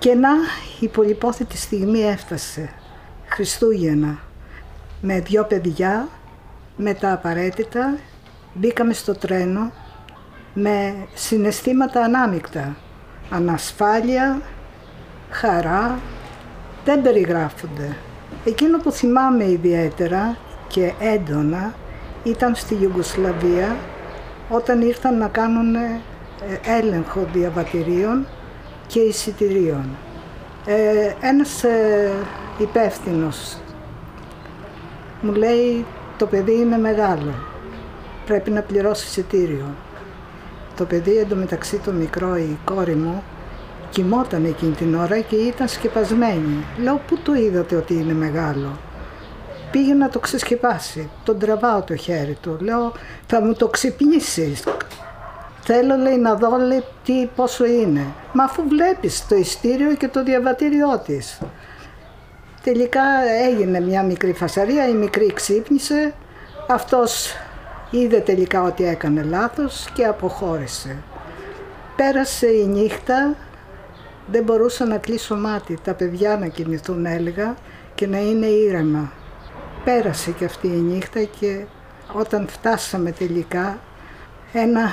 Και να η πολυπόθετη στιγμή έφτασε. Χριστούγεννα. Με δυο παιδιά, με τα απαραίτητα, μπήκαμε στο τρένο με συναισθήματα ανάμεικτα. Ανασφάλεια, χαρά, δεν περιγράφονται. Εκείνο που θυμάμαι ιδιαίτερα και έντονα ήταν στη Ιουγκοσλαβία όταν ήρθαν να κάνουν ε, έλεγχο διαβατηρίων και εισιτηρίων. Ε, ένας ε, υπεύθυνος μου λέει το παιδί είναι μεγάλο, πρέπει να πληρώσει εισιτήριο. Το παιδί εντωμεταξύ το μικρό, η κόρη μου, κοιμόταν εκείνη την ώρα και ήταν σκεπασμένη. Λέω πού το είδατε ότι είναι μεγάλο; Πήγε να το ξεσκεπάσει. Τον τραβάω το χέρι του. Λέω θα μου το ξυπνήσεις. Θέλω λέει να δω λέει, τι, πόσο είναι. Μα αφού βλέπεις το ειστήριο και το διαβατήριό της. Τελικά έγινε μια μικρή φασαρία, η μικρή ξύπνησε. Αυτός είδε τελικά ότι έκανε λάθος και αποχώρησε. Πέρασε η νύχτα, δεν μπορούσα να κλείσω μάτι, τα παιδιά να κινηθούν έλεγα και να είναι ήρεμα. Πέρασε και αυτή η νύχτα και όταν φτάσαμε τελικά ένα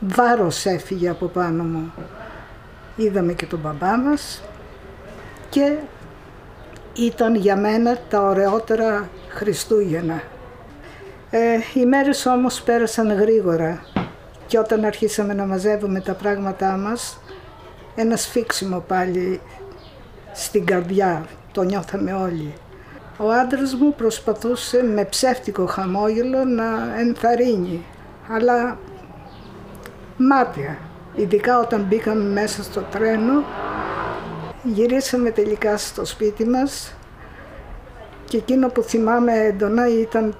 βάρος έφυγε από πάνω μου. Είδαμε και τον μπαμπά μας και ήταν για μένα τα ωραιότερα Χριστούγεννα. Ε, οι μέρες όμως πέρασαν γρήγορα και όταν αρχίσαμε να μαζεύουμε τα πράγματά μας ένα σφίξιμο πάλι στην καρδιά, το νιώθαμε όλοι. Ο άντρας μου προσπαθούσε με ψεύτικο χαμόγελο να ενθαρρύνει, αλλά μάτια. Ειδικά όταν μπήκαμε μέσα στο τρένο, γυρίσαμε τελικά στο σπίτι μας και εκείνο που θυμάμαι έντονα ήταν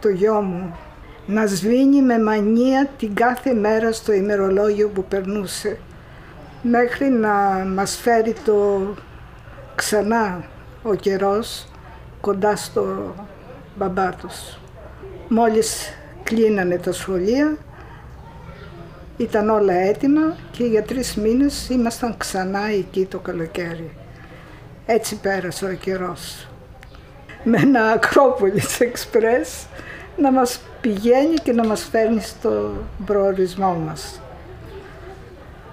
το γιο μου να σβήνει με μανία την κάθε μέρα στο ημερολόγιο που περνούσε μέχρι να μας φέρει το ξανά ο καιρός κοντά στο μπαμπά τους. Μόλις κλείνανε τα σχολεία, ήταν όλα έτοιμα και για τρεις μήνες ήμασταν ξανά εκεί το καλοκαίρι. Έτσι πέρασε ο καιρός. Με ένα Ακρόπολης Express να μας πηγαίνει και να μας φέρνει στο προορισμό μας.